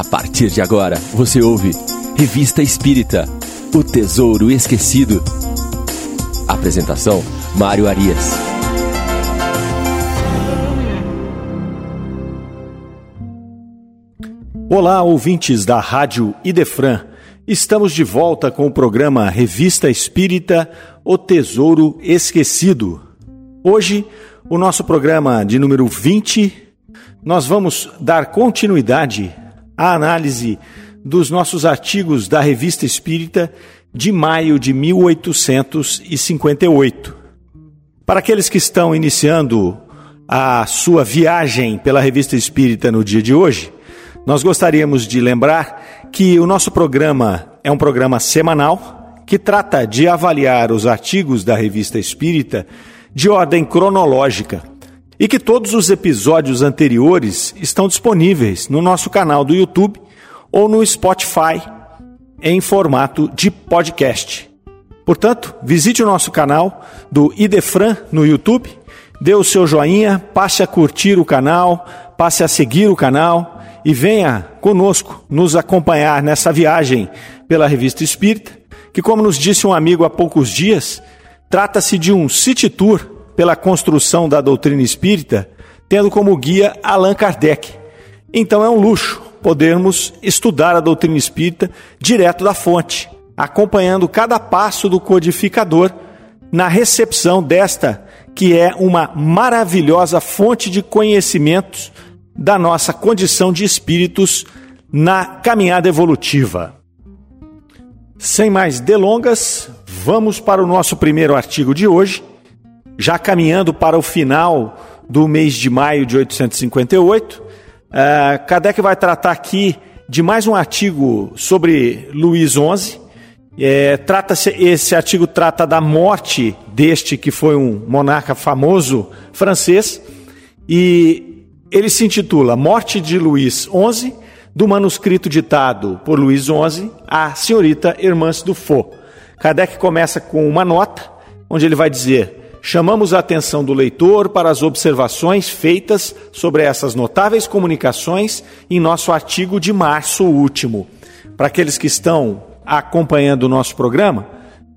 A partir de agora, você ouve Revista Espírita O Tesouro Esquecido. Apresentação: Mário Arias. Olá, ouvintes da Rádio Idefran. Estamos de volta com o programa Revista Espírita O Tesouro Esquecido. Hoje, o nosso programa de número 20, nós vamos dar continuidade à análise dos nossos artigos da Revista Espírita de maio de 1858. Para aqueles que estão iniciando a sua viagem pela Revista Espírita no dia de hoje, nós gostaríamos de lembrar que o nosso programa é um programa semanal que trata de avaliar os artigos da Revista Espírita de ordem cronológica e que todos os episódios anteriores estão disponíveis no nosso canal do YouTube ou no Spotify em formato de podcast. Portanto, visite o nosso canal do Idefran no YouTube, dê o seu joinha, passe a curtir o canal, passe a seguir o canal e venha conosco nos acompanhar nessa viagem pela Revista Espírita, que, como nos disse um amigo há poucos dias, trata-se de um city tour pela construção da doutrina espírita, tendo como guia Allan Kardec. Então é um luxo podermos estudar a doutrina espírita direto da fonte, acompanhando cada passo do codificador na recepção desta, que é uma maravilhosa fonte de conhecimentos da nossa condição de espíritos na caminhada evolutiva. Sem mais delongas, vamos para o nosso primeiro artigo de hoje, já caminhando para o final do mês de maio de 858. Uh, Kardec vai tratar aqui de mais um artigo sobre Luís XI. É, trata esse artigo trata da morte deste que foi um monarca famoso francês e ele se intitula Morte de Luís XI, do manuscrito ditado por Luís XI à senhorita Hermance Dufault. Kardec começa com uma nota, onde ele vai dizer: Chamamos a atenção do leitor para as observações feitas sobre essas notáveis comunicações em nosso artigo de março último. Para aqueles que estão acompanhando o nosso programa,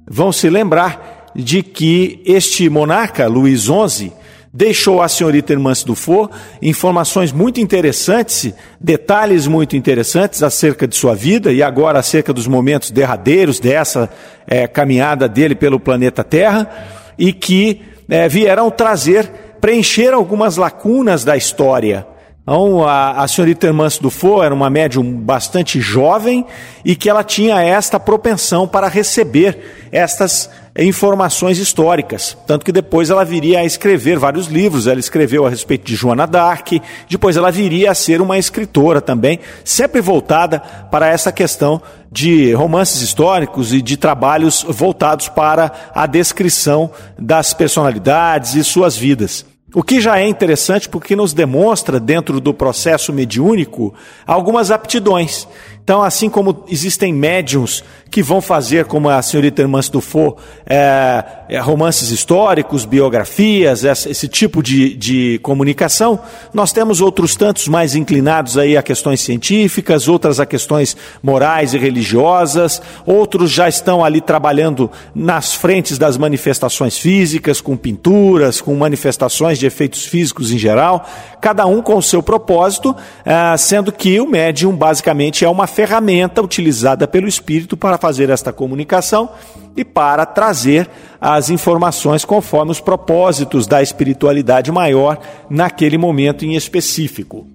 vão se lembrar de que este monarca, Luís XI, deixou a senhorita Hermance Dufour informações muito interessantes, detalhes muito interessantes acerca de sua vida e agora acerca dos momentos derradeiros dessa é, caminhada dele pelo planeta Terra e que é, vieram trazer, preencher algumas lacunas da história. Então, a, a senhorita Hermance Dufour era uma médium bastante jovem e que ela tinha esta propensão para receber estas informações históricas. Tanto que depois ela viria a escrever vários livros. Ela escreveu a respeito de Joana d'Arc, depois ela viria a ser uma escritora também, sempre voltada para essa questão de romances históricos e de trabalhos voltados para a descrição das personalidades e suas vidas. O que já é interessante porque nos demonstra, dentro do processo mediúnico, algumas aptidões. Então, assim como existem médiums que vão fazer, como a senhorita Hermance Dufour, é, é, romances históricos, biografias, esse tipo de, de comunicação, nós temos outros tantos mais inclinados aí a questões científicas, outras a questões morais e religiosas, outros já estão ali trabalhando nas frentes das manifestações físicas, com pinturas, com manifestações de efeitos físicos em geral, cada um com o seu propósito, é, sendo que o médium basicamente é uma ferramenta utilizada pelo espírito para fazer esta comunicação e para trazer as informações conforme os propósitos da espiritualidade maior naquele momento em específico.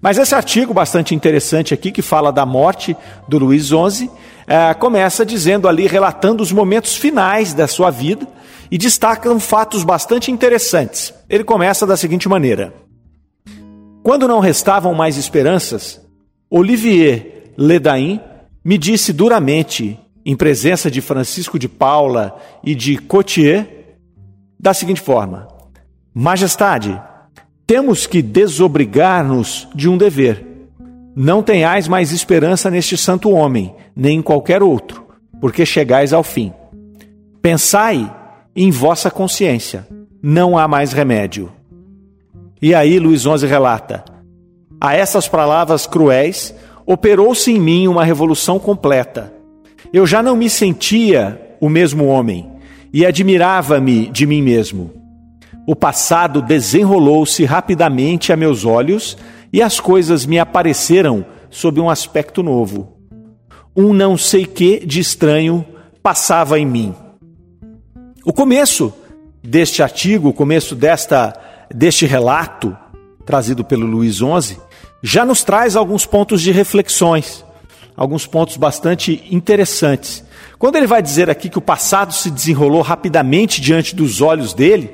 Mas esse artigo bastante interessante aqui, que fala da morte do Luiz XI, é, começa dizendo ali, relatando os momentos finais da sua vida e destaca fatos bastante interessantes. Ele começa da seguinte maneira: Quando não restavam mais esperanças, Olivier Ledain me disse duramente, em presença de Francisco de Paula e de Cotier, da seguinte forma: Majestade, temos que desobrigar-nos de um dever. Não tenhais mais esperança neste santo homem, nem em qualquer outro, porque chegais ao fim. Pensai em vossa consciência, não há mais remédio. E aí Luiz XI relata: A essas palavras cruéis, operou-se em mim uma revolução completa. Eu já não me sentia o mesmo homem e admirava-me de mim mesmo. O passado desenrolou-se rapidamente a meus olhos e as coisas me apareceram sob um aspecto novo. Um não sei que de estranho passava em mim. O começo deste artigo, o começo desta deste relato trazido pelo Luiz XI, já nos traz alguns pontos de reflexões, alguns pontos bastante interessantes. Quando ele vai dizer aqui que o passado se desenrolou rapidamente diante dos olhos dele,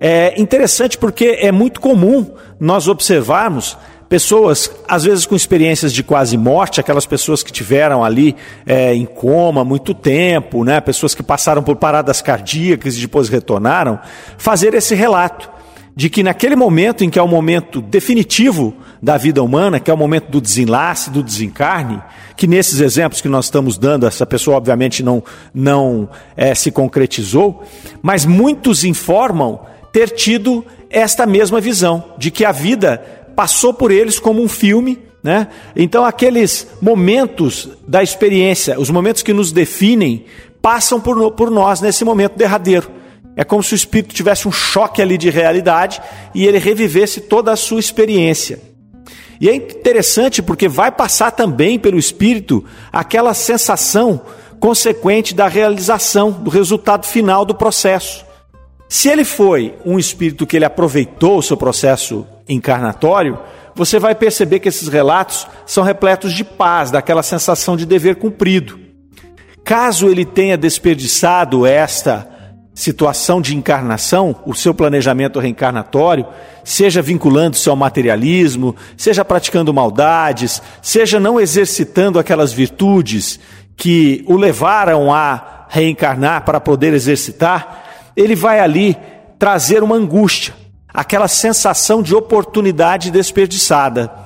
é interessante porque é muito comum nós observarmos pessoas, às vezes com experiências de quase morte, aquelas pessoas que tiveram ali é, em coma muito tempo, né? pessoas que passaram por paradas cardíacas e depois retornaram, fazer esse relato de que naquele momento em que é o momento definitivo da vida humana, que é o momento do desenlace, do desencarne, que nesses exemplos que nós estamos dando, essa pessoa obviamente não, não é, se concretizou, mas muitos informam ter tido esta mesma visão, de que a vida passou por eles como um filme, né? Então aqueles momentos da experiência, os momentos que nos definem, passam por, por nós nesse momento derradeiro. É como se o espírito tivesse um choque ali de realidade e ele revivesse toda a sua experiência. E é interessante porque vai passar também pelo espírito aquela sensação consequente da realização, do resultado final do processo. Se ele foi um espírito que ele aproveitou o seu processo encarnatório, você vai perceber que esses relatos são repletos de paz, daquela sensação de dever cumprido. Caso ele tenha desperdiçado esta situação de encarnação, o seu planejamento reencarnatório, seja vinculando-se ao materialismo, seja praticando maldades, seja não exercitando aquelas virtudes que o levaram a reencarnar para poder exercitar, ele vai ali trazer uma angústia, aquela sensação de oportunidade desperdiçada.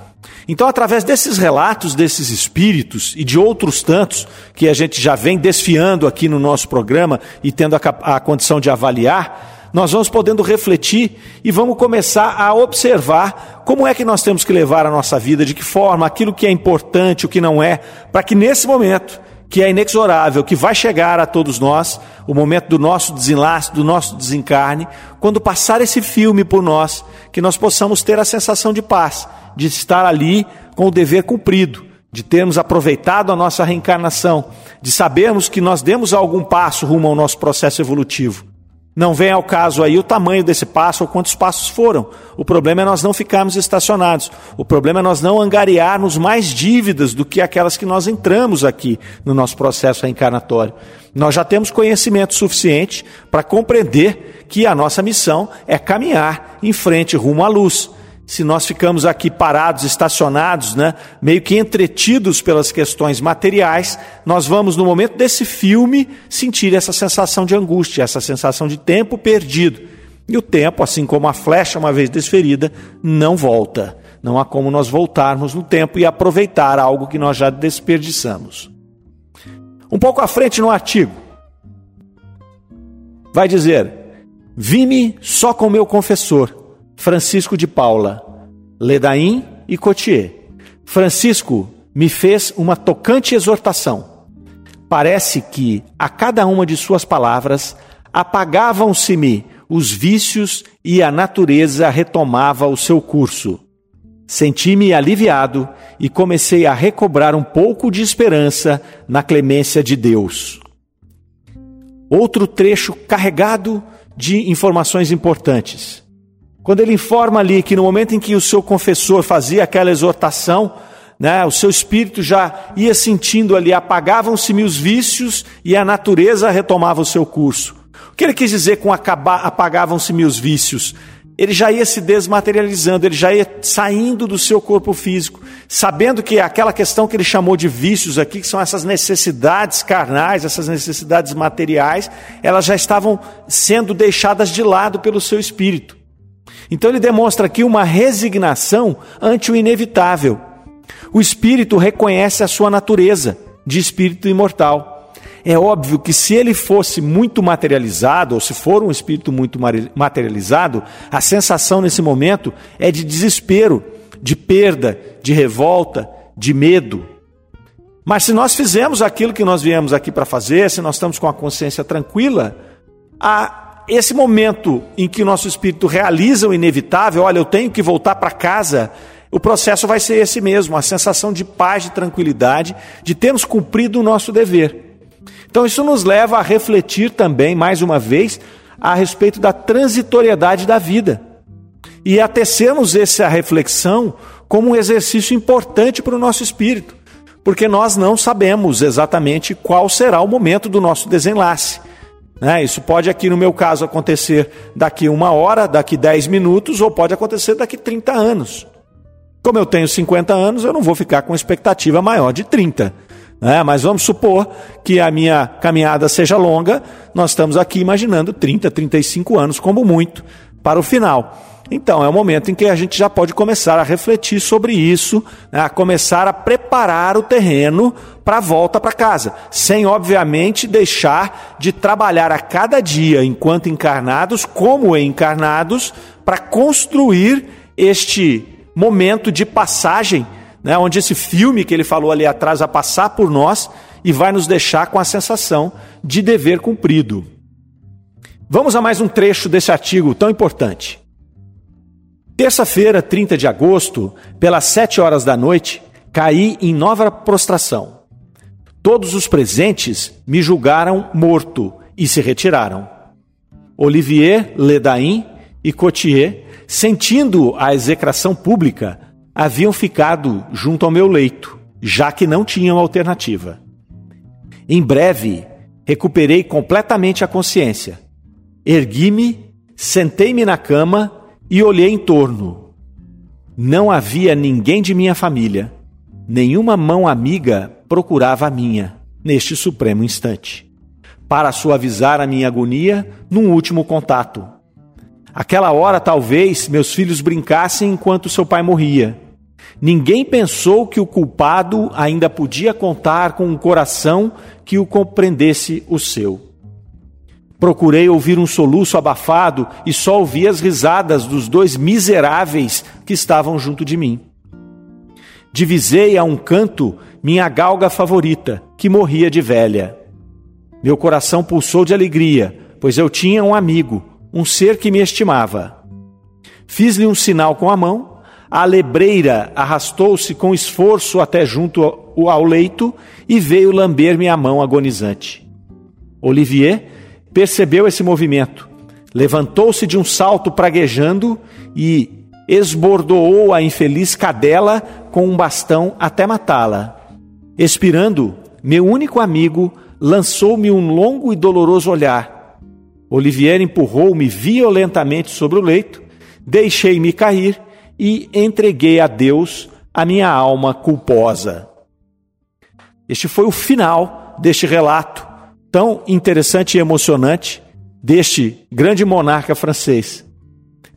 Então, através desses relatos desses espíritos e de outros tantos que a gente já vem desfiando aqui no nosso programa e tendo a, a condição de avaliar, nós vamos podendo refletir e vamos começar a observar como é que nós temos que levar a nossa vida, de que forma, aquilo que é importante, o que não é, para que nesse momento que é inexorável, que vai chegar a todos nós, o momento do nosso desenlace, do nosso desencarne, quando passar esse filme por nós, que nós possamos ter a sensação de paz, de estar ali com o dever cumprido, de termos aproveitado a nossa reencarnação, de sabermos que nós demos algum passo rumo ao nosso processo evolutivo. Não vem ao caso aí o tamanho desse passo ou quantos passos foram. O problema é nós não ficarmos estacionados. O problema é nós não angariarmos mais dívidas do que aquelas que nós entramos aqui no nosso processo reencarnatório. Nós já temos conhecimento suficiente para compreender que a nossa missão é caminhar em frente rumo à luz se nós ficamos aqui parados, estacionados, né, meio que entretidos pelas questões materiais, nós vamos, no momento desse filme, sentir essa sensação de angústia, essa sensação de tempo perdido. E o tempo, assim como a flecha, uma vez desferida, não volta. Não há como nós voltarmos no tempo e aproveitar algo que nós já desperdiçamos. Um pouco à frente no artigo, vai dizer: Vi-me só com meu confessor Francisco de Paula, Ledaim e Cotier. Francisco me fez uma tocante exortação. Parece que a cada uma de suas palavras apagavam-se-me os vícios e a natureza retomava o seu curso. Senti-me aliviado e comecei a recobrar um pouco de esperança na clemência de Deus. Outro trecho carregado de informações importantes. Quando ele informa ali que no momento em que o seu confessor fazia aquela exortação, né, o seu espírito já ia sentindo ali, apagavam-se-me os vícios e a natureza retomava o seu curso. O que ele quis dizer com apagavam-se-me os vícios? Ele já ia se desmaterializando, ele já ia saindo do seu corpo físico, sabendo que aquela questão que ele chamou de vícios aqui, que são essas necessidades carnais, essas necessidades materiais, elas já estavam sendo deixadas de lado pelo seu espírito. Então ele demonstra aqui uma resignação ante o inevitável. O espírito reconhece a sua natureza de espírito imortal. É óbvio que se ele fosse muito materializado, ou se for um espírito muito materializado, a sensação nesse momento é de desespero, de perda, de revolta, de medo. Mas se nós fizemos aquilo que nós viemos aqui para fazer, se nós estamos com a consciência tranquila, a esse momento em que nosso espírito realiza o inevitável, olha, eu tenho que voltar para casa, o processo vai ser esse mesmo, a sensação de paz, de tranquilidade, de termos cumprido o nosso dever. Então isso nos leva a refletir também, mais uma vez, a respeito da transitoriedade da vida. E a tecermos essa reflexão como um exercício importante para o nosso espírito, porque nós não sabemos exatamente qual será o momento do nosso desenlace. Né? Isso pode, aqui no meu caso, acontecer daqui uma hora, daqui 10 minutos, ou pode acontecer daqui 30 anos. Como eu tenho 50 anos, eu não vou ficar com expectativa maior de 30. Né? Mas vamos supor que a minha caminhada seja longa, nós estamos aqui imaginando 30, 35 anos, como muito, para o final. Então, é o momento em que a gente já pode começar a refletir sobre isso, né? a começar a preparar o terreno para a volta para casa, sem, obviamente, deixar de trabalhar a cada dia, enquanto encarnados, como encarnados, para construir este momento de passagem né, onde esse filme que ele falou ali atrás vai passar por nós e vai nos deixar com a sensação de dever cumprido. Vamos a mais um trecho desse artigo tão importante. Terça-feira, 30 de agosto, pelas sete horas da noite, caí em nova prostração. Todos os presentes me julgaram morto e se retiraram. Olivier, Ledain e Cotier, sentindo a execração pública, haviam ficado junto ao meu leito, já que não tinham alternativa. Em breve, recuperei completamente a consciência. Ergui-me, sentei-me na cama e olhei em torno. Não havia ninguém de minha família. Nenhuma mão amiga procurava a minha, neste supremo instante, para suavizar a minha agonia num último contato. Aquela hora, talvez, meus filhos brincassem enquanto seu pai morria Ninguém pensou que o culpado ainda podia contar com um coração que o compreendesse o seu. Procurei ouvir um soluço abafado e só ouvi as risadas dos dois miseráveis que estavam junto de mim. Divisei a um canto minha galga favorita, que morria de velha. Meu coração pulsou de alegria, pois eu tinha um amigo, um ser que me estimava. Fiz-lhe um sinal com a mão a lebreira arrastou-se com esforço até junto ao leito e veio lamber minha mão agonizante. Olivier percebeu esse movimento, levantou-se de um salto praguejando e esbordoou a infeliz cadela com um bastão até matá-la. Expirando, meu único amigo lançou-me um longo e doloroso olhar. Olivier empurrou-me violentamente sobre o leito, deixei-me cair e entreguei a Deus a minha alma culposa. Este foi o final deste relato tão interessante e emocionante deste grande monarca francês.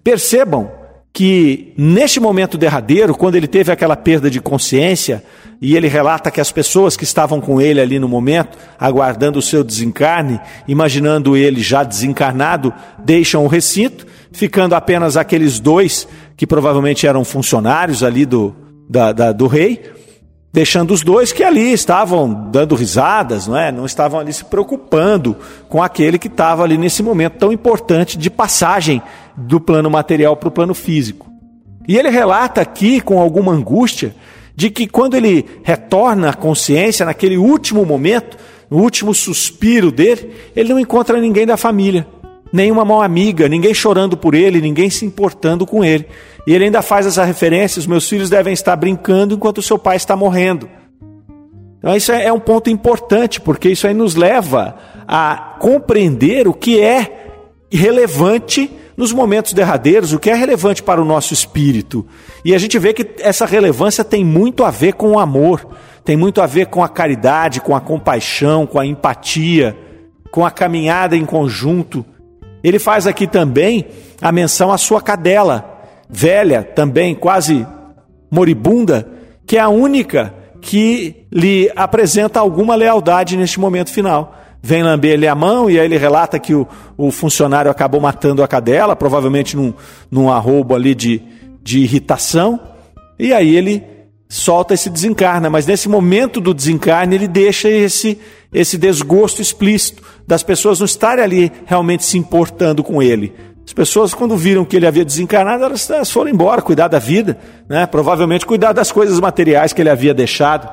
Percebam que neste momento derradeiro, quando ele teve aquela perda de consciência, e ele relata que as pessoas que estavam com ele ali no momento, aguardando o seu desencarne, imaginando ele já desencarnado, deixam o recinto, ficando apenas aqueles dois que provavelmente eram funcionários ali do, da, da, do rei, deixando os dois que ali estavam dando risadas, não é? Não estavam ali se preocupando com aquele que estava ali nesse momento tão importante de passagem do plano material para o plano físico. E ele relata aqui com alguma angústia de que quando ele retorna à consciência naquele último momento, no último suspiro dele, ele não encontra ninguém da família nenhuma mão amiga, ninguém chorando por ele, ninguém se importando com ele. E ele ainda faz essa referência: os meus filhos devem estar brincando enquanto o seu pai está morrendo. Então, isso é um ponto importante, porque isso aí nos leva a compreender o que é relevante nos momentos derradeiros, o que é relevante para o nosso espírito. E a gente vê que essa relevância tem muito a ver com o amor, tem muito a ver com a caridade, com a compaixão, com a empatia, com a caminhada em conjunto. Ele faz aqui também a menção à sua cadela, velha, também quase moribunda, que é a única que lhe apresenta alguma lealdade neste momento final. Vem lamber-lhe a mão e aí ele relata que o, o funcionário acabou matando a cadela, provavelmente num, num arrobo ali de, de irritação. E aí ele solta esse desencarna, mas nesse momento do desencarne ele deixa esse, esse desgosto explícito das pessoas não estarem ali realmente se importando com ele. As pessoas, quando viram que ele havia desencarnado, elas, foram embora, cuidar da vida, né? provavelmente cuidar das coisas materiais que ele havia deixado.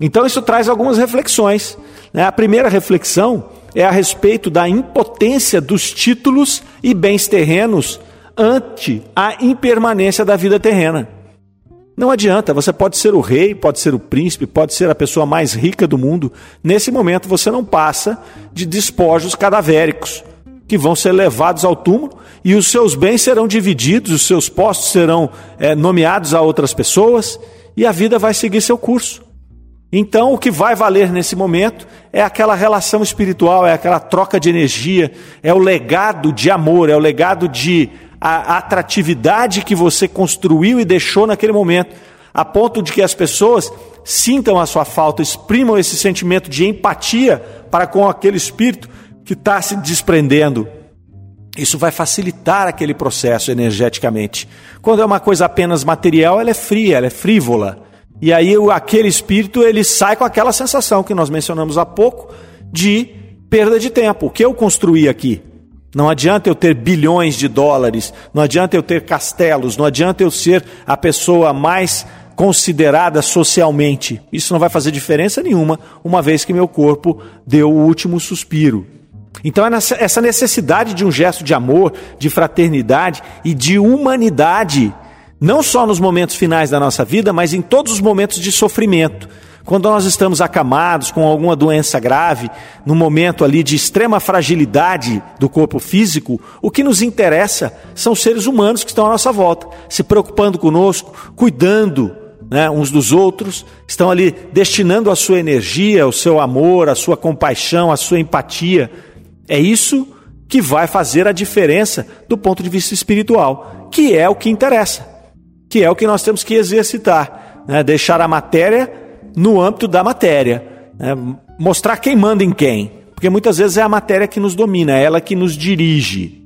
Então isso traz algumas reflexões. Né? A primeira reflexão é a respeito da impotência dos títulos e bens terrenos ante a impermanência da vida terrena. Não adianta, você pode ser o rei, pode ser o príncipe, pode ser a pessoa mais rica do mundo. Nesse momento você não passa de despojos cadavéricos que vão ser levados ao túmulo e os seus bens serão divididos, os seus postos serão é, nomeados a outras pessoas e a vida vai seguir seu curso. Então, o que vai valer nesse momento é aquela relação espiritual, é aquela troca de energia, é o legado de amor, é o legado de a atratividade que você construiu e deixou naquele momento, a ponto de que as pessoas sintam a sua falta, exprimam esse sentimento de empatia para com aquele espírito que está se desprendendo. Isso vai facilitar aquele processo energeticamente. Quando é uma coisa apenas material, ela é fria, ela é frívola. E aí aquele espírito ele sai com aquela sensação que nós mencionamos há pouco de perda de tempo. O que eu construí aqui? Não adianta eu ter bilhões de dólares, não adianta eu ter castelos, não adianta eu ser a pessoa mais considerada socialmente. Isso não vai fazer diferença nenhuma, uma vez que meu corpo deu o último suspiro. Então, é essa necessidade de um gesto de amor, de fraternidade e de humanidade, não só nos momentos finais da nossa vida, mas em todos os momentos de sofrimento. Quando nós estamos acamados com alguma doença grave, no momento ali de extrema fragilidade do corpo físico, o que nos interessa são os seres humanos que estão à nossa volta, se preocupando conosco, cuidando né, uns dos outros, estão ali destinando a sua energia, o seu amor, a sua compaixão, a sua empatia. É isso que vai fazer a diferença do ponto de vista espiritual, que é o que interessa, que é o que nós temos que exercitar, né, deixar a matéria no âmbito da matéria. Né? Mostrar quem manda em quem. Porque muitas vezes é a matéria que nos domina, é ela que nos dirige.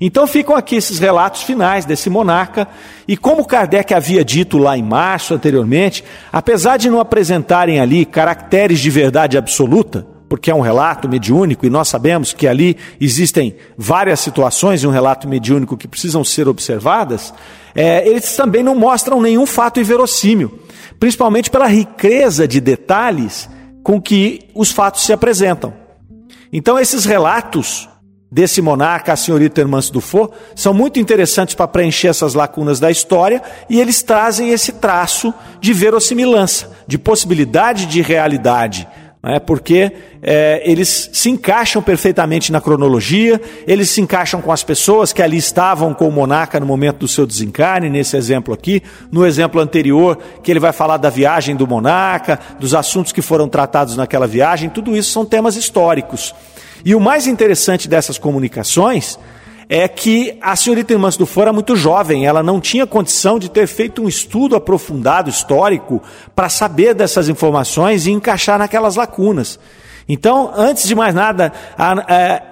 Então ficam aqui esses relatos finais desse monarca, e como Kardec havia dito lá em março anteriormente, apesar de não apresentarem ali caracteres de verdade absoluta, porque é um relato mediúnico e nós sabemos que ali existem várias situações em um relato mediúnico que precisam ser observadas, é, eles também não mostram nenhum fato inverossímil principalmente pela riqueza de detalhes com que os fatos se apresentam. Então, esses relatos desse monarca, a senhorita Hermance Dufour, são muito interessantes para preencher essas lacunas da história e eles trazem esse traço de verossimilhança, de possibilidade de realidade né? porque é, eles se encaixam perfeitamente na cronologia, eles se encaixam com as pessoas que ali estavam com o monarca no momento do seu desencarne, nesse exemplo aqui, no exemplo anterior, que ele vai falar da viagem do monarca, dos assuntos que foram tratados naquela viagem, tudo isso são temas históricos. E o mais interessante dessas comunicações é que a senhorita Irmãs do Fora era muito jovem, ela não tinha condição de ter feito um estudo aprofundado histórico para saber dessas informações e encaixar naquelas lacunas. Então, antes de mais nada, a, a, é,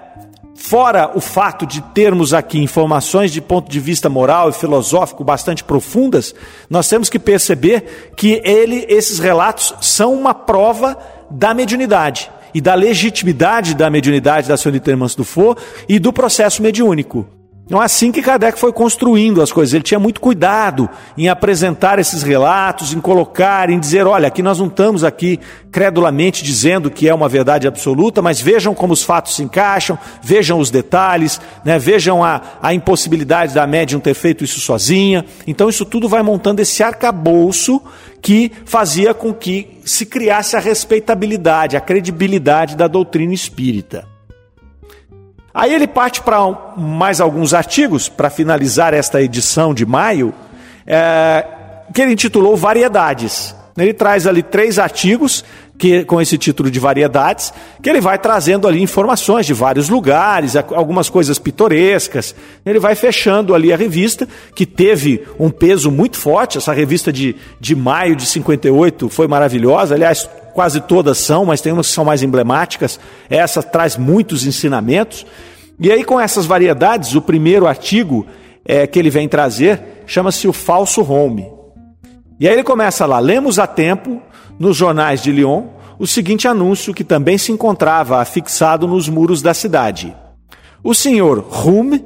fora o fato de termos aqui informações de ponto de vista moral e filosófico bastante profundas, nós temos que perceber que ele, esses relatos são uma prova da mediunidade e da legitimidade da mediunidade da senhorita Irmãs do Fô e do processo mediúnico. Então, assim que Kardec foi construindo as coisas, ele tinha muito cuidado em apresentar esses relatos, em colocar, em dizer: olha, aqui nós não estamos aqui credulamente dizendo que é uma verdade absoluta, mas vejam como os fatos se encaixam, vejam os detalhes, né, vejam a, a impossibilidade da médium ter feito isso sozinha. Então, isso tudo vai montando esse arcabouço que fazia com que se criasse a respeitabilidade, a credibilidade da doutrina espírita. Aí ele parte para mais alguns artigos, para finalizar esta edição de maio, é, que ele intitulou Variedades. Ele traz ali três artigos que, com esse título de variedades, que ele vai trazendo ali informações de vários lugares, algumas coisas pitorescas. Ele vai fechando ali a revista, que teve um peso muito forte. Essa revista de, de maio de 58 foi maravilhosa. Aliás, quase todas são, mas tem umas que são mais emblemáticas. Essa traz muitos ensinamentos. E aí, com essas variedades, o primeiro artigo é, que ele vem trazer chama-se o falso home. E aí ele começa lá: lemos a tempo, nos jornais de Lyon, o seguinte anúncio que também se encontrava afixado nos muros da cidade. O senhor Hume,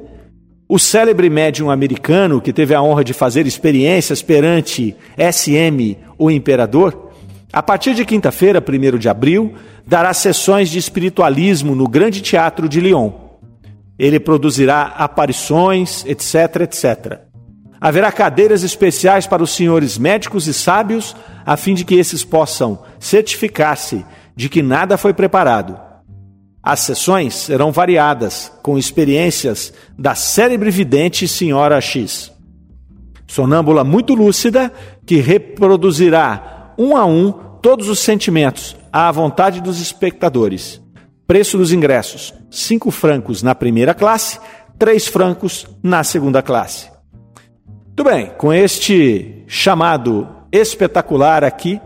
o célebre médium americano que teve a honra de fazer experiências perante SM, o imperador, a partir de quinta-feira, 1 de abril, dará sessões de espiritualismo no Grande Teatro de Lyon. Ele produzirá aparições, etc, etc. Haverá cadeiras especiais para os senhores médicos e sábios, a fim de que esses possam certificar-se de que nada foi preparado. As sessões serão variadas, com experiências da célebre vidente Senhora X. Sonâmbula muito lúcida que reproduzirá um a um todos os sentimentos à vontade dos espectadores. Preço dos ingressos: cinco francos na primeira classe, três francos na segunda classe. Muito bem, com este chamado espetacular aqui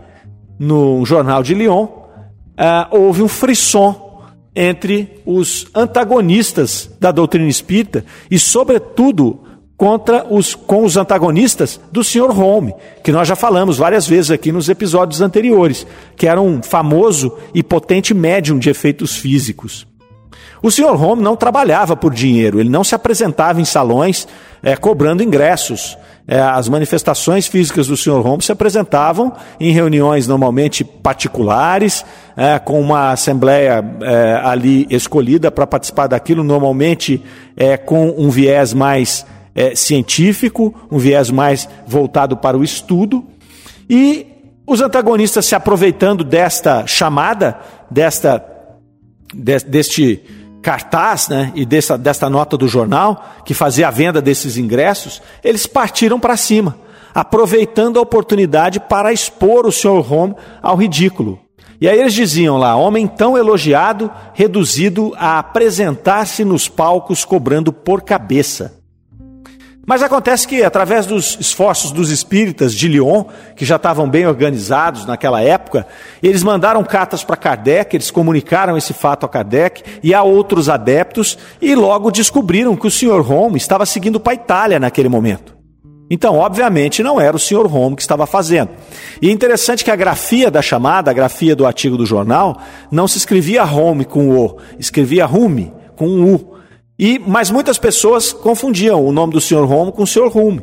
no Jornal de Lyon, uh, houve um frisson entre os antagonistas da doutrina espírita e, sobretudo, contra os, com os antagonistas do Sr. Home, que nós já falamos várias vezes aqui nos episódios anteriores, que era um famoso e potente médium de efeitos físicos. O Sr. Home não trabalhava por dinheiro, ele não se apresentava em salões é, cobrando ingressos. É, as manifestações físicas do Sr. Holmes se apresentavam em reuniões normalmente particulares, é, com uma assembleia ali escolhida para participar daquilo, normalmente com um viés mais científico, um viés mais voltado para o estudo. E os antagonistas se aproveitando desta chamada, desta, deste cartaz né, e dessa, desta nota do jornal, que fazia a venda desses ingressos, eles partiram para cima, aproveitando a oportunidade para expor o Sr. Home ao ridículo. E aí eles diziam lá: homem tão elogiado, reduzido a apresentar-se nos palcos cobrando por cabeça. Mas acontece que, através dos esforços dos espíritas de Lyon, que já estavam bem organizados naquela época, eles mandaram cartas para Kardec, eles comunicaram esse fato a Kardec e a outros adeptos, e logo descobriram que o Sr. Home estava seguindo para a Itália naquele momento. Então, obviamente, não era o Sr. Home que estava fazendo. E é interessante que a grafia da chamada, a grafia do artigo do jornal, não se escrevia Home com O, escrevia Hume com um U. E, mas muitas pessoas confundiam o nome do Sr. Home com o Sr. Hume.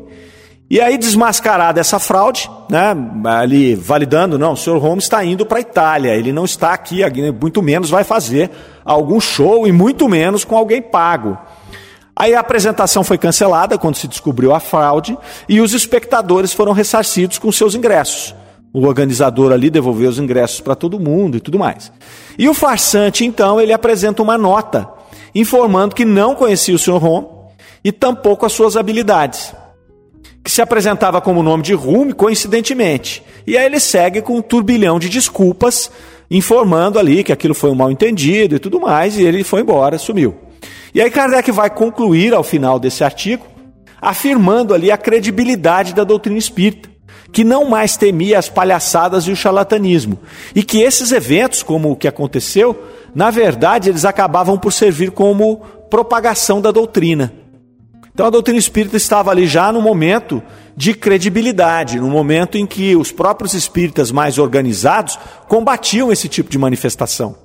E aí, desmascarada essa fraude, né, ali validando, não, o Sr. Holmes está indo para a Itália, ele não está aqui, muito menos vai fazer algum show e muito menos com alguém pago. Aí a apresentação foi cancelada quando se descobriu a fraude e os espectadores foram ressarcidos com seus ingressos. O organizador ali devolveu os ingressos para todo mundo e tudo mais. E o farsante, então, ele apresenta uma nota informando que não conhecia o Sr. Rom e tampouco as suas habilidades, que se apresentava como nome de Rume coincidentemente. E aí ele segue com um turbilhão de desculpas, informando ali que aquilo foi um mal entendido e tudo mais, e ele foi embora, sumiu. E aí Kardec vai concluir ao final desse artigo, afirmando ali a credibilidade da doutrina espírita, que não mais temia as palhaçadas e o charlatanismo, e que esses eventos, como o que aconteceu, na verdade, eles acabavam por servir como propagação da doutrina. Então a doutrina espírita estava ali já no momento de credibilidade, no momento em que os próprios espíritas mais organizados combatiam esse tipo de manifestação.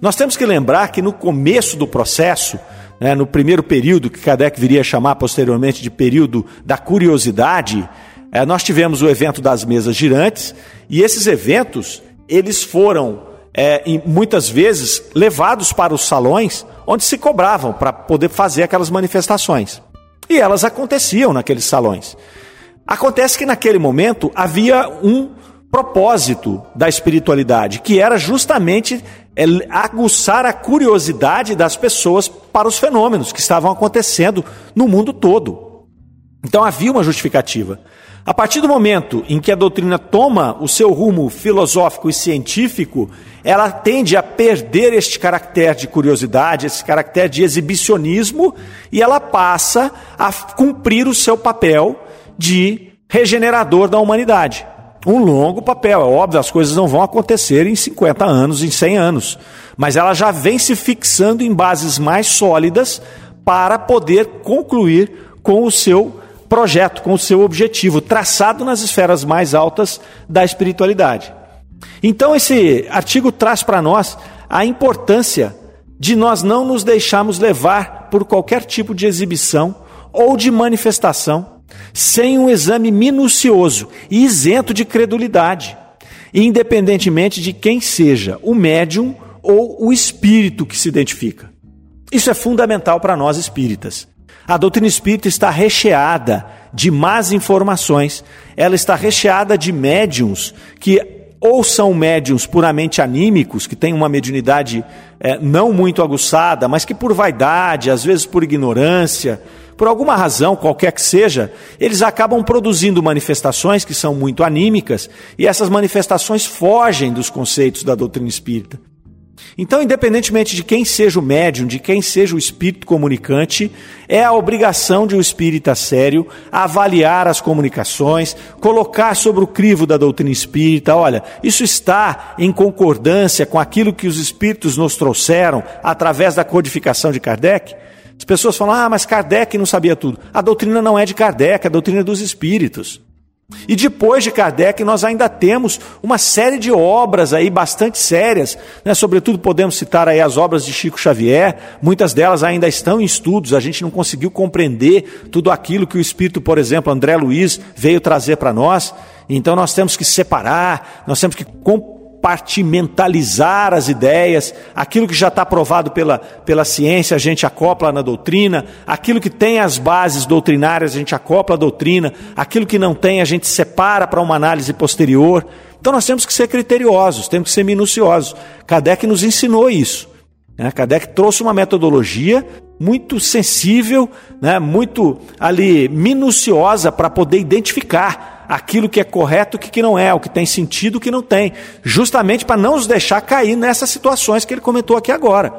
Nós temos que lembrar que no começo do processo, né, no primeiro período, que Kardec viria a chamar posteriormente de período da curiosidade, é, nós tivemos o evento das mesas girantes, e esses eventos, eles foram é, muitas vezes levados para os salões onde se cobravam para poder fazer aquelas manifestações. E elas aconteciam naqueles salões. Acontece que naquele momento havia um propósito da espiritualidade, que era justamente é, aguçar a curiosidade das pessoas para os fenômenos que estavam acontecendo no mundo todo. Então havia uma justificativa. A partir do momento em que a doutrina toma o seu rumo filosófico e científico, ela tende a perder este caráter de curiosidade, esse caráter de exibicionismo, e ela passa a cumprir o seu papel de regenerador da humanidade. Um longo papel, é óbvio, as coisas não vão acontecer em 50 anos, em 100 anos, mas ela já vem se fixando em bases mais sólidas para poder concluir com o seu projeto, com o seu objetivo, traçado nas esferas mais altas da espiritualidade. Então, esse artigo traz para nós a importância de nós não nos deixarmos levar por qualquer tipo de exibição ou de manifestação sem um exame minucioso e isento de credulidade, independentemente de quem seja o médium ou o espírito que se identifica. Isso é fundamental para nós espíritas. A doutrina espírita está recheada de más informações, ela está recheada de médiums que ou são médiums puramente anímicos, que têm uma mediunidade é, não muito aguçada, mas que por vaidade, às vezes por ignorância, por alguma razão, qualquer que seja, eles acabam produzindo manifestações que são muito anímicas, e essas manifestações fogem dos conceitos da doutrina espírita. Então, independentemente de quem seja o médium, de quem seja o espírito comunicante, é a obrigação de um espírita sério avaliar as comunicações, colocar sobre o crivo da doutrina espírita, olha, isso está em concordância com aquilo que os espíritos nos trouxeram através da codificação de Kardec? As pessoas falam, ah, mas Kardec não sabia tudo. A doutrina não é de Kardec, a doutrina é dos espíritos. E depois de Kardec, nós ainda temos uma série de obras aí bastante sérias, né? sobretudo podemos citar aí as obras de Chico Xavier, muitas delas ainda estão em estudos, a gente não conseguiu compreender tudo aquilo que o Espírito, por exemplo, André Luiz veio trazer para nós, então nós temos que separar, nós temos que compartimentalizar as ideias, aquilo que já está provado pela, pela ciência, a gente acopla na doutrina, aquilo que tem as bases doutrinárias, a gente acopla a doutrina, aquilo que não tem, a gente separa para uma análise posterior. Então nós temos que ser criteriosos, temos que ser minuciosos. Kardec nos ensinou isso. Né? Kardec trouxe uma metodologia muito sensível, né? muito ali minuciosa para poder identificar aquilo que é correto, o que não é, o que tem sentido, o que não tem, justamente para não nos deixar cair nessas situações que ele comentou aqui agora.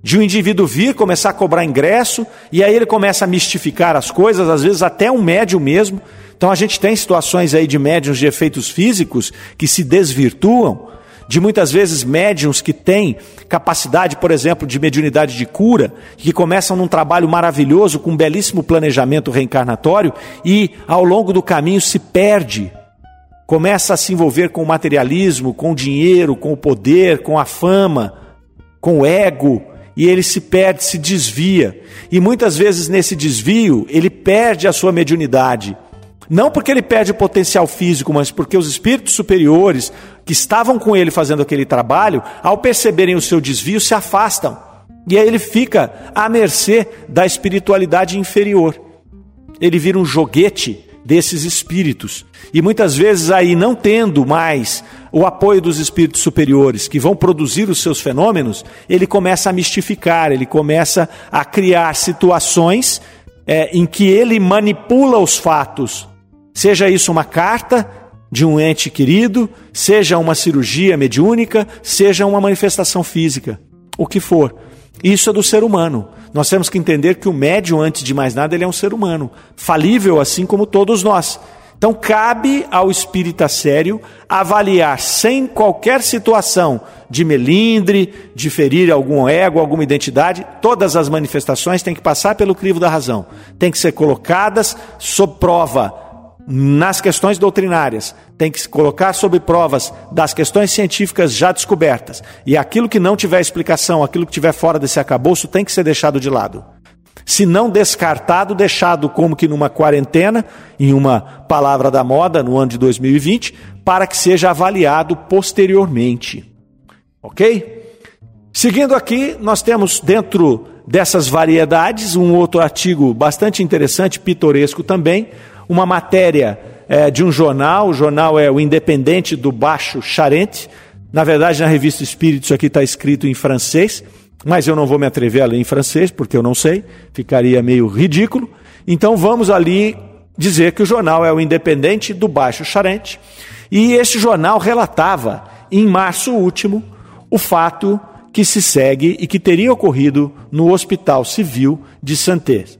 De um indivíduo vir, começar a cobrar ingresso, e aí ele começa a mistificar as coisas, às vezes até um médium mesmo. Então a gente tem situações aí de médiums de efeitos físicos que se desvirtuam, de muitas vezes médiums que têm capacidade, por exemplo, de mediunidade de cura, que começam num trabalho maravilhoso, com um belíssimo planejamento reencarnatório e ao longo do caminho se perde. Começa a se envolver com o materialismo, com o dinheiro, com o poder, com a fama, com o ego, e ele se perde, se desvia. E muitas vezes nesse desvio, ele perde a sua mediunidade. Não porque ele perde o potencial físico, mas porque os espíritos superiores que estavam com ele fazendo aquele trabalho, ao perceberem o seu desvio, se afastam. E aí ele fica à mercê da espiritualidade inferior. Ele vira um joguete desses espíritos. E muitas vezes aí não tendo mais o apoio dos espíritos superiores que vão produzir os seus fenômenos, ele começa a mistificar, ele começa a criar situações é, em que ele manipula os fatos Seja isso uma carta de um ente querido, seja uma cirurgia mediúnica, seja uma manifestação física, o que for. Isso é do ser humano. Nós temos que entender que o médium, antes de mais nada, ele é um ser humano, falível assim como todos nós. Então, cabe ao espírita sério avaliar sem qualquer situação de melindre, de ferir algum ego, alguma identidade, todas as manifestações têm que passar pelo crivo da razão, têm que ser colocadas sob prova nas questões doutrinárias, tem que se colocar sob provas das questões científicas já descobertas. E aquilo que não tiver explicação, aquilo que tiver fora desse acabouço, tem que ser deixado de lado. Se não descartado, deixado como que numa quarentena, em uma palavra da moda, no ano de 2020, para que seja avaliado posteriormente. Ok? Seguindo aqui, nós temos dentro dessas variedades um outro artigo bastante interessante, pitoresco também, uma matéria é, de um jornal, o jornal é o Independente do Baixo Charente. Na verdade, na revista Espírito, isso aqui está escrito em francês, mas eu não vou me atrever a ler em francês, porque eu não sei, ficaria meio ridículo. Então vamos ali dizer que o jornal é o Independente do Baixo Charente. E esse jornal relatava, em março último, o fato que se segue e que teria ocorrido no Hospital Civil de Santé.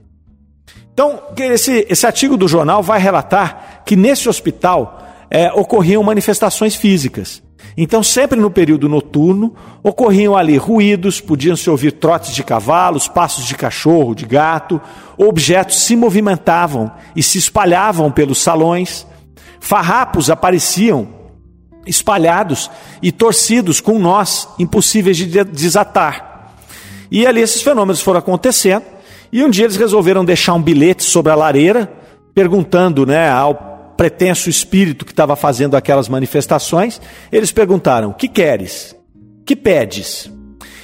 Então, esse, esse artigo do jornal vai relatar que nesse hospital é, ocorriam manifestações físicas. Então, sempre no período noturno, ocorriam ali ruídos, podiam-se ouvir trotes de cavalos, passos de cachorro, de gato, objetos se movimentavam e se espalhavam pelos salões, farrapos apareciam espalhados e torcidos com nós impossíveis de desatar. E ali esses fenômenos foram acontecendo, e um dia eles resolveram deixar um bilhete sobre a lareira, perguntando né, ao pretenso espírito que estava fazendo aquelas manifestações, eles perguntaram: Que queres? Que pedes?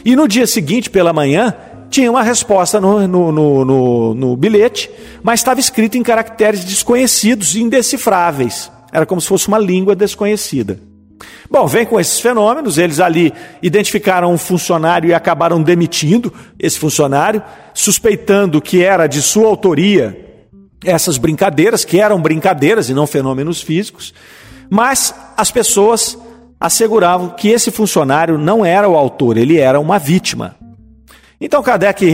E no dia seguinte, pela manhã, tinha uma resposta no, no, no, no, no bilhete, mas estava escrito em caracteres desconhecidos e indecifráveis. Era como se fosse uma língua desconhecida. Bom, vem com esses fenômenos, eles ali identificaram um funcionário e acabaram demitindo esse funcionário, suspeitando que era de sua autoria essas brincadeiras, que eram brincadeiras e não fenômenos físicos, mas as pessoas asseguravam que esse funcionário não era o autor, ele era uma vítima. Então Kardec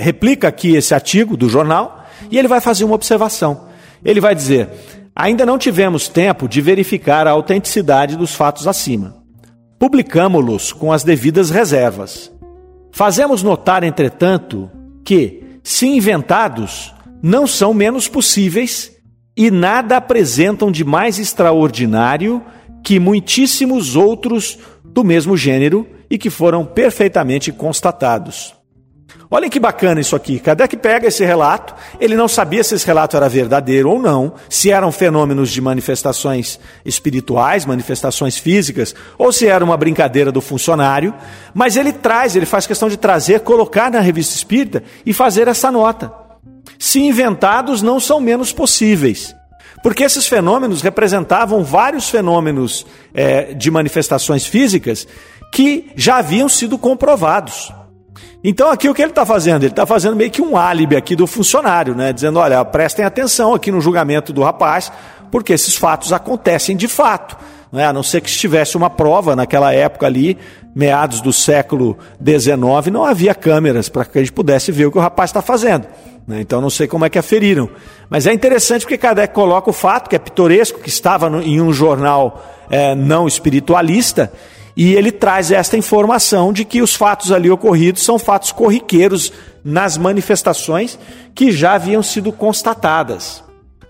replica aqui esse artigo do jornal e ele vai fazer uma observação. Ele vai dizer: ainda não tivemos tempo de verificar a autenticidade dos fatos acima. Publicamos-los com as devidas reservas. Fazemos notar, entretanto, que, se inventados, não são menos possíveis e nada apresentam de mais extraordinário que muitíssimos outros do mesmo gênero e que foram perfeitamente constatados. Olhem que bacana isso aqui. Kardec pega esse relato, ele não sabia se esse relato era verdadeiro ou não, se eram fenômenos de manifestações espirituais, manifestações físicas, ou se era uma brincadeira do funcionário, mas ele traz, ele faz questão de trazer, colocar na revista espírita e fazer essa nota se inventados, não são menos possíveis. Porque esses fenômenos representavam vários fenômenos é, de manifestações físicas que já haviam sido comprovados. Então, aqui o que ele está fazendo? Ele está fazendo meio que um álibi aqui do funcionário, né? dizendo: olha, prestem atenção aqui no julgamento do rapaz, porque esses fatos acontecem de fato. Né? A não ser que estivesse uma prova naquela época ali, meados do século XIX, não havia câmeras para que a gente pudesse ver o que o rapaz está fazendo. Né? Então não sei como é que aferiram. Mas é interessante porque Kardec coloca o fato, que é pitoresco, que estava no, em um jornal é, não espiritualista, e ele traz esta informação de que os fatos ali ocorridos são fatos corriqueiros nas manifestações que já haviam sido constatadas.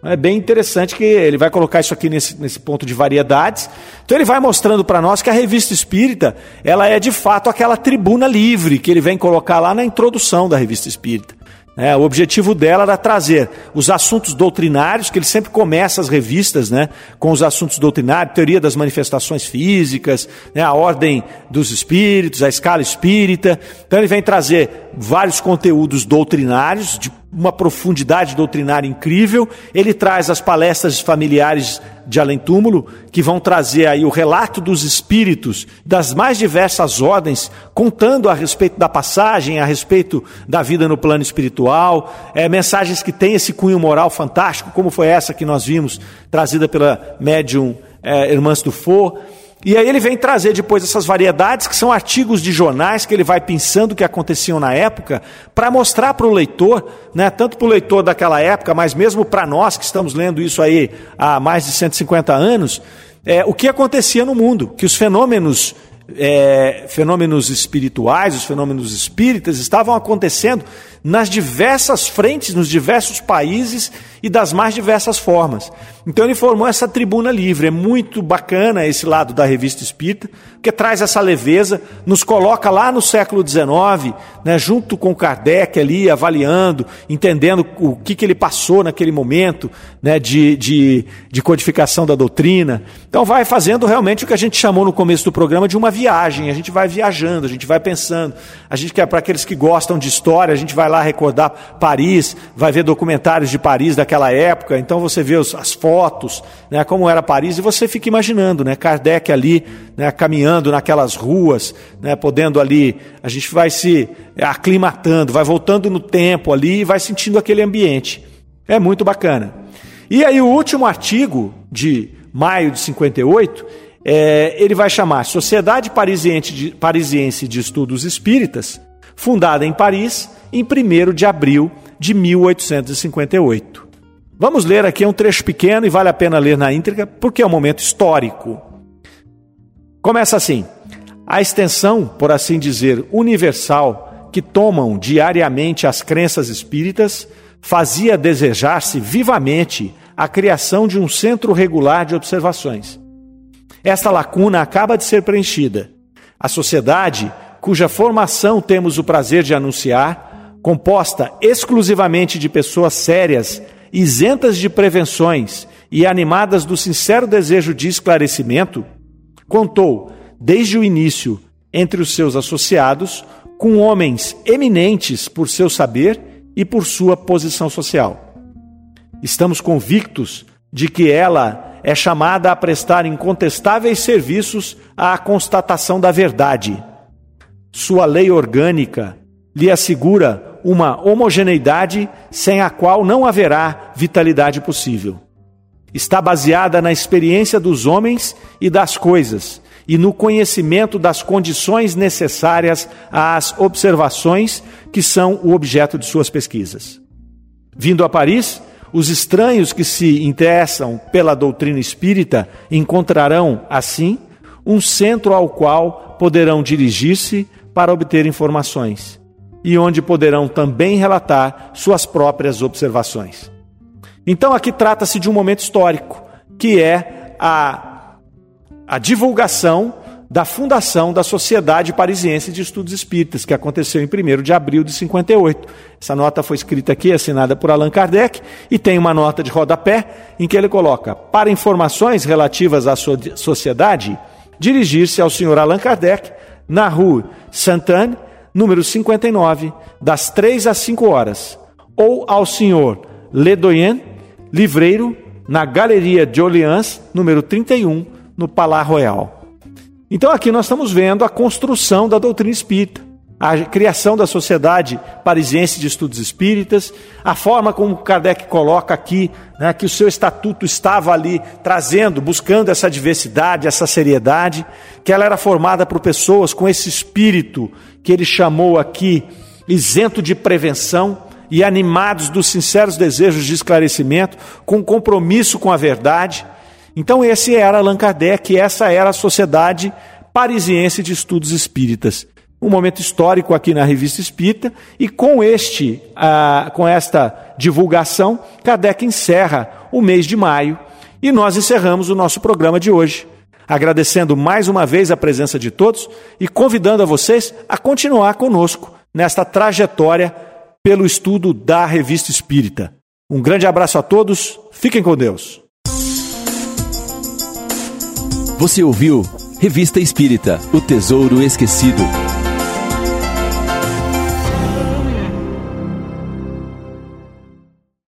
É bem interessante que ele vai colocar isso aqui nesse, nesse ponto de variedades. Então ele vai mostrando para nós que a revista espírita ela é de fato aquela tribuna livre que ele vem colocar lá na introdução da revista espírita. É, o objetivo dela era trazer os assuntos doutrinários, que ele sempre começa as revistas né, com os assuntos doutrinários, teoria das manifestações físicas, né, a ordem dos espíritos, a escala espírita. Então ele vem trazer vários conteúdos doutrinários de uma profundidade doutrinária incrível. Ele traz as palestras familiares de além túmulo, que vão trazer aí o relato dos espíritos das mais diversas ordens, contando a respeito da passagem, a respeito da vida no plano espiritual, é, mensagens que têm esse cunho moral fantástico, como foi essa que nós vimos, trazida pela médium é, Irmãs do For. E aí ele vem trazer depois essas variedades, que são artigos de jornais que ele vai pensando que aconteciam na época, para mostrar para o leitor, né, tanto para o leitor daquela época, mas mesmo para nós que estamos lendo isso aí há mais de 150 anos, é, o que acontecia no mundo, que os fenômenos é, fenômenos espirituais, os fenômenos espíritas estavam acontecendo nas diversas frentes, nos diversos países e das mais diversas formas. Então ele formou essa tribuna livre. É muito bacana esse lado da revista espírita, porque traz essa leveza, nos coloca lá no século XIX, né, junto com Kardec ali, avaliando, entendendo o que, que ele passou naquele momento né, de, de, de codificação da doutrina. Então vai fazendo realmente o que a gente chamou no começo do programa de uma viagem. A gente vai viajando, a gente vai pensando. A gente quer, para aqueles que gostam de história, a gente vai lá recordar Paris, vai ver documentários de Paris daquela época, então você vê os, as fotos, né, como era Paris, e você fica imaginando, né, Kardec ali, né, caminhando naquelas ruas, né, podendo ali, a gente vai se aclimatando, vai voltando no tempo ali e vai sentindo aquele ambiente. É muito bacana. E aí o último artigo de maio de 58, é, ele vai chamar Sociedade Parisiense de, Parisiense de Estudos Espíritas, fundada em Paris em 1 de abril de 1858. Vamos ler aqui um trecho pequeno e vale a pena ler na íntegra, porque é um momento histórico. Começa assim: a extensão, por assim dizer, universal que tomam diariamente as crenças espíritas fazia desejar-se vivamente a criação de um centro regular de observações. Esta lacuna acaba de ser preenchida. A sociedade, cuja formação temos o prazer de anunciar, composta exclusivamente de pessoas sérias, isentas de prevenções e animadas do sincero desejo de esclarecimento, contou, desde o início, entre os seus associados, com homens eminentes por seu saber e por sua posição social. Estamos convictos de que ela é chamada a prestar incontestáveis serviços à constatação da verdade. Sua lei orgânica lhe assegura uma homogeneidade sem a qual não haverá vitalidade possível. Está baseada na experiência dos homens e das coisas e no conhecimento das condições necessárias às observações que são o objeto de suas pesquisas. Vindo a Paris, os estranhos que se interessam pela doutrina espírita encontrarão, assim, um centro ao qual poderão dirigir-se para obter informações e onde poderão também relatar suas próprias observações. Então, aqui trata-se de um momento histórico, que é a, a divulgação da fundação da Sociedade Parisiense de Estudos Espíritas, que aconteceu em 1 de abril de 58. Essa nota foi escrita aqui, assinada por Allan Kardec, e tem uma nota de rodapé em que ele coloca: para informações relativas à sociedade, dirigir-se ao senhor Allan Kardec, na rua Sainte-Anne, número 59, das 3 às 5 horas, ou ao senhor Ledoyen, livreiro, na Galeria de Orleans, número 31, no Palais Royal. Então aqui nós estamos vendo a construção da doutrina espírita, a criação da Sociedade Parisiense de Estudos Espíritas, a forma como Kardec coloca aqui né, que o seu estatuto estava ali trazendo, buscando essa diversidade, essa seriedade, que ela era formada por pessoas com esse espírito que ele chamou aqui isento de prevenção e animados dos sinceros desejos de esclarecimento, com compromisso com a verdade então, esse era Allan Kardec, essa era a Sociedade Parisiense de Estudos Espíritas. Um momento histórico aqui na Revista Espírita, e com, este, ah, com esta divulgação, Kardec encerra o mês de maio e nós encerramos o nosso programa de hoje. Agradecendo mais uma vez a presença de todos e convidando a vocês a continuar conosco nesta trajetória pelo estudo da Revista Espírita. Um grande abraço a todos, fiquem com Deus. Você ouviu Revista Espírita O Tesouro Esquecido.